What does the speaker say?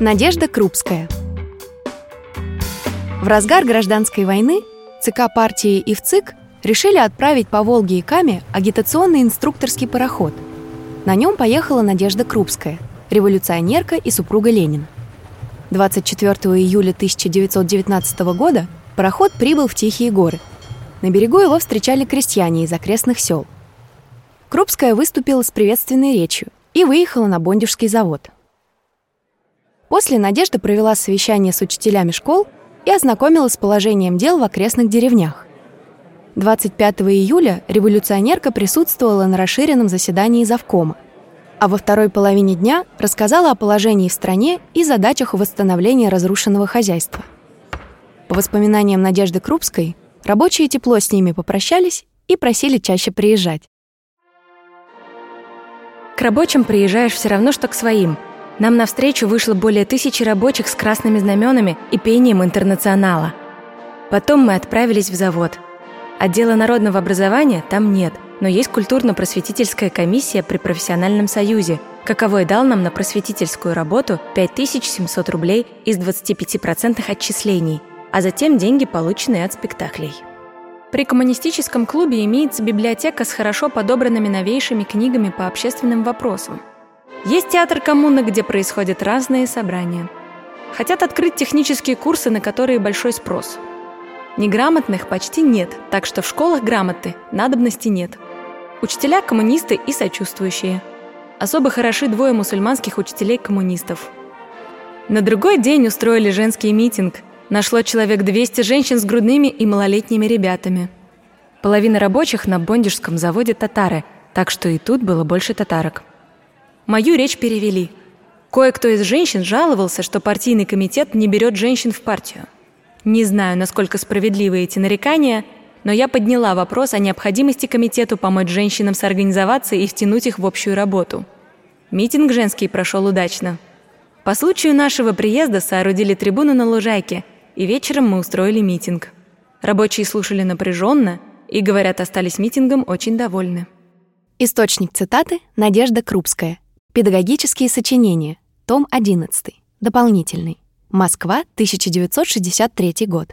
Надежда Крупская. В разгар гражданской войны ЦК партии и ВЦИК решили отправить по Волге и Каме агитационный инструкторский пароход. На нем поехала Надежда Крупская, революционерка и супруга Ленина. 24 июля 1919 года пароход прибыл в Тихие горы. На берегу его встречали крестьяне из окрестных сел. Крупская выступила с приветственной речью и выехала на Бондюжский завод. После Надежда провела совещание с учителями школ и ознакомилась с положением дел в окрестных деревнях. 25 июля революционерка присутствовала на расширенном заседании Завкома, а во второй половине дня рассказала о положении в стране и задачах восстановления разрушенного хозяйства. По воспоминаниям Надежды Крупской, рабочие тепло с ними попрощались и просили чаще приезжать. К рабочим приезжаешь все равно, что к своим – нам навстречу вышло более тысячи рабочих с красными знаменами и пением интернационала. Потом мы отправились в завод. Отдела народного образования там нет, но есть культурно-просветительская комиссия при профессиональном союзе, каковой дал нам на просветительскую работу 5700 рублей из 25% отчислений, а затем деньги, полученные от спектаклей. При коммунистическом клубе имеется библиотека с хорошо подобранными новейшими книгами по общественным вопросам – есть театр коммуны, где происходят разные собрания. Хотят открыть технические курсы, на которые большой спрос. Неграмотных почти нет, так что в школах грамоты надобности нет. Учителя – коммунисты и сочувствующие. Особо хороши двое мусульманских учителей-коммунистов. На другой день устроили женский митинг. Нашло человек 200 женщин с грудными и малолетними ребятами. Половина рабочих на Бондижском заводе татары, так что и тут было больше татарок. Мою речь перевели. Кое-кто из женщин жаловался, что партийный комитет не берет женщин в партию. Не знаю, насколько справедливы эти нарекания, но я подняла вопрос о необходимости комитету помочь женщинам сорганизоваться и втянуть их в общую работу. Митинг женский прошел удачно. По случаю нашего приезда соорудили трибуну на лужайке, и вечером мы устроили митинг. Рабочие слушали напряженно и, говорят, остались митингом очень довольны. Источник цитаты Надежда Крупская. Педагогические сочинения. Том 11. Дополнительный. Москва, 1963 год.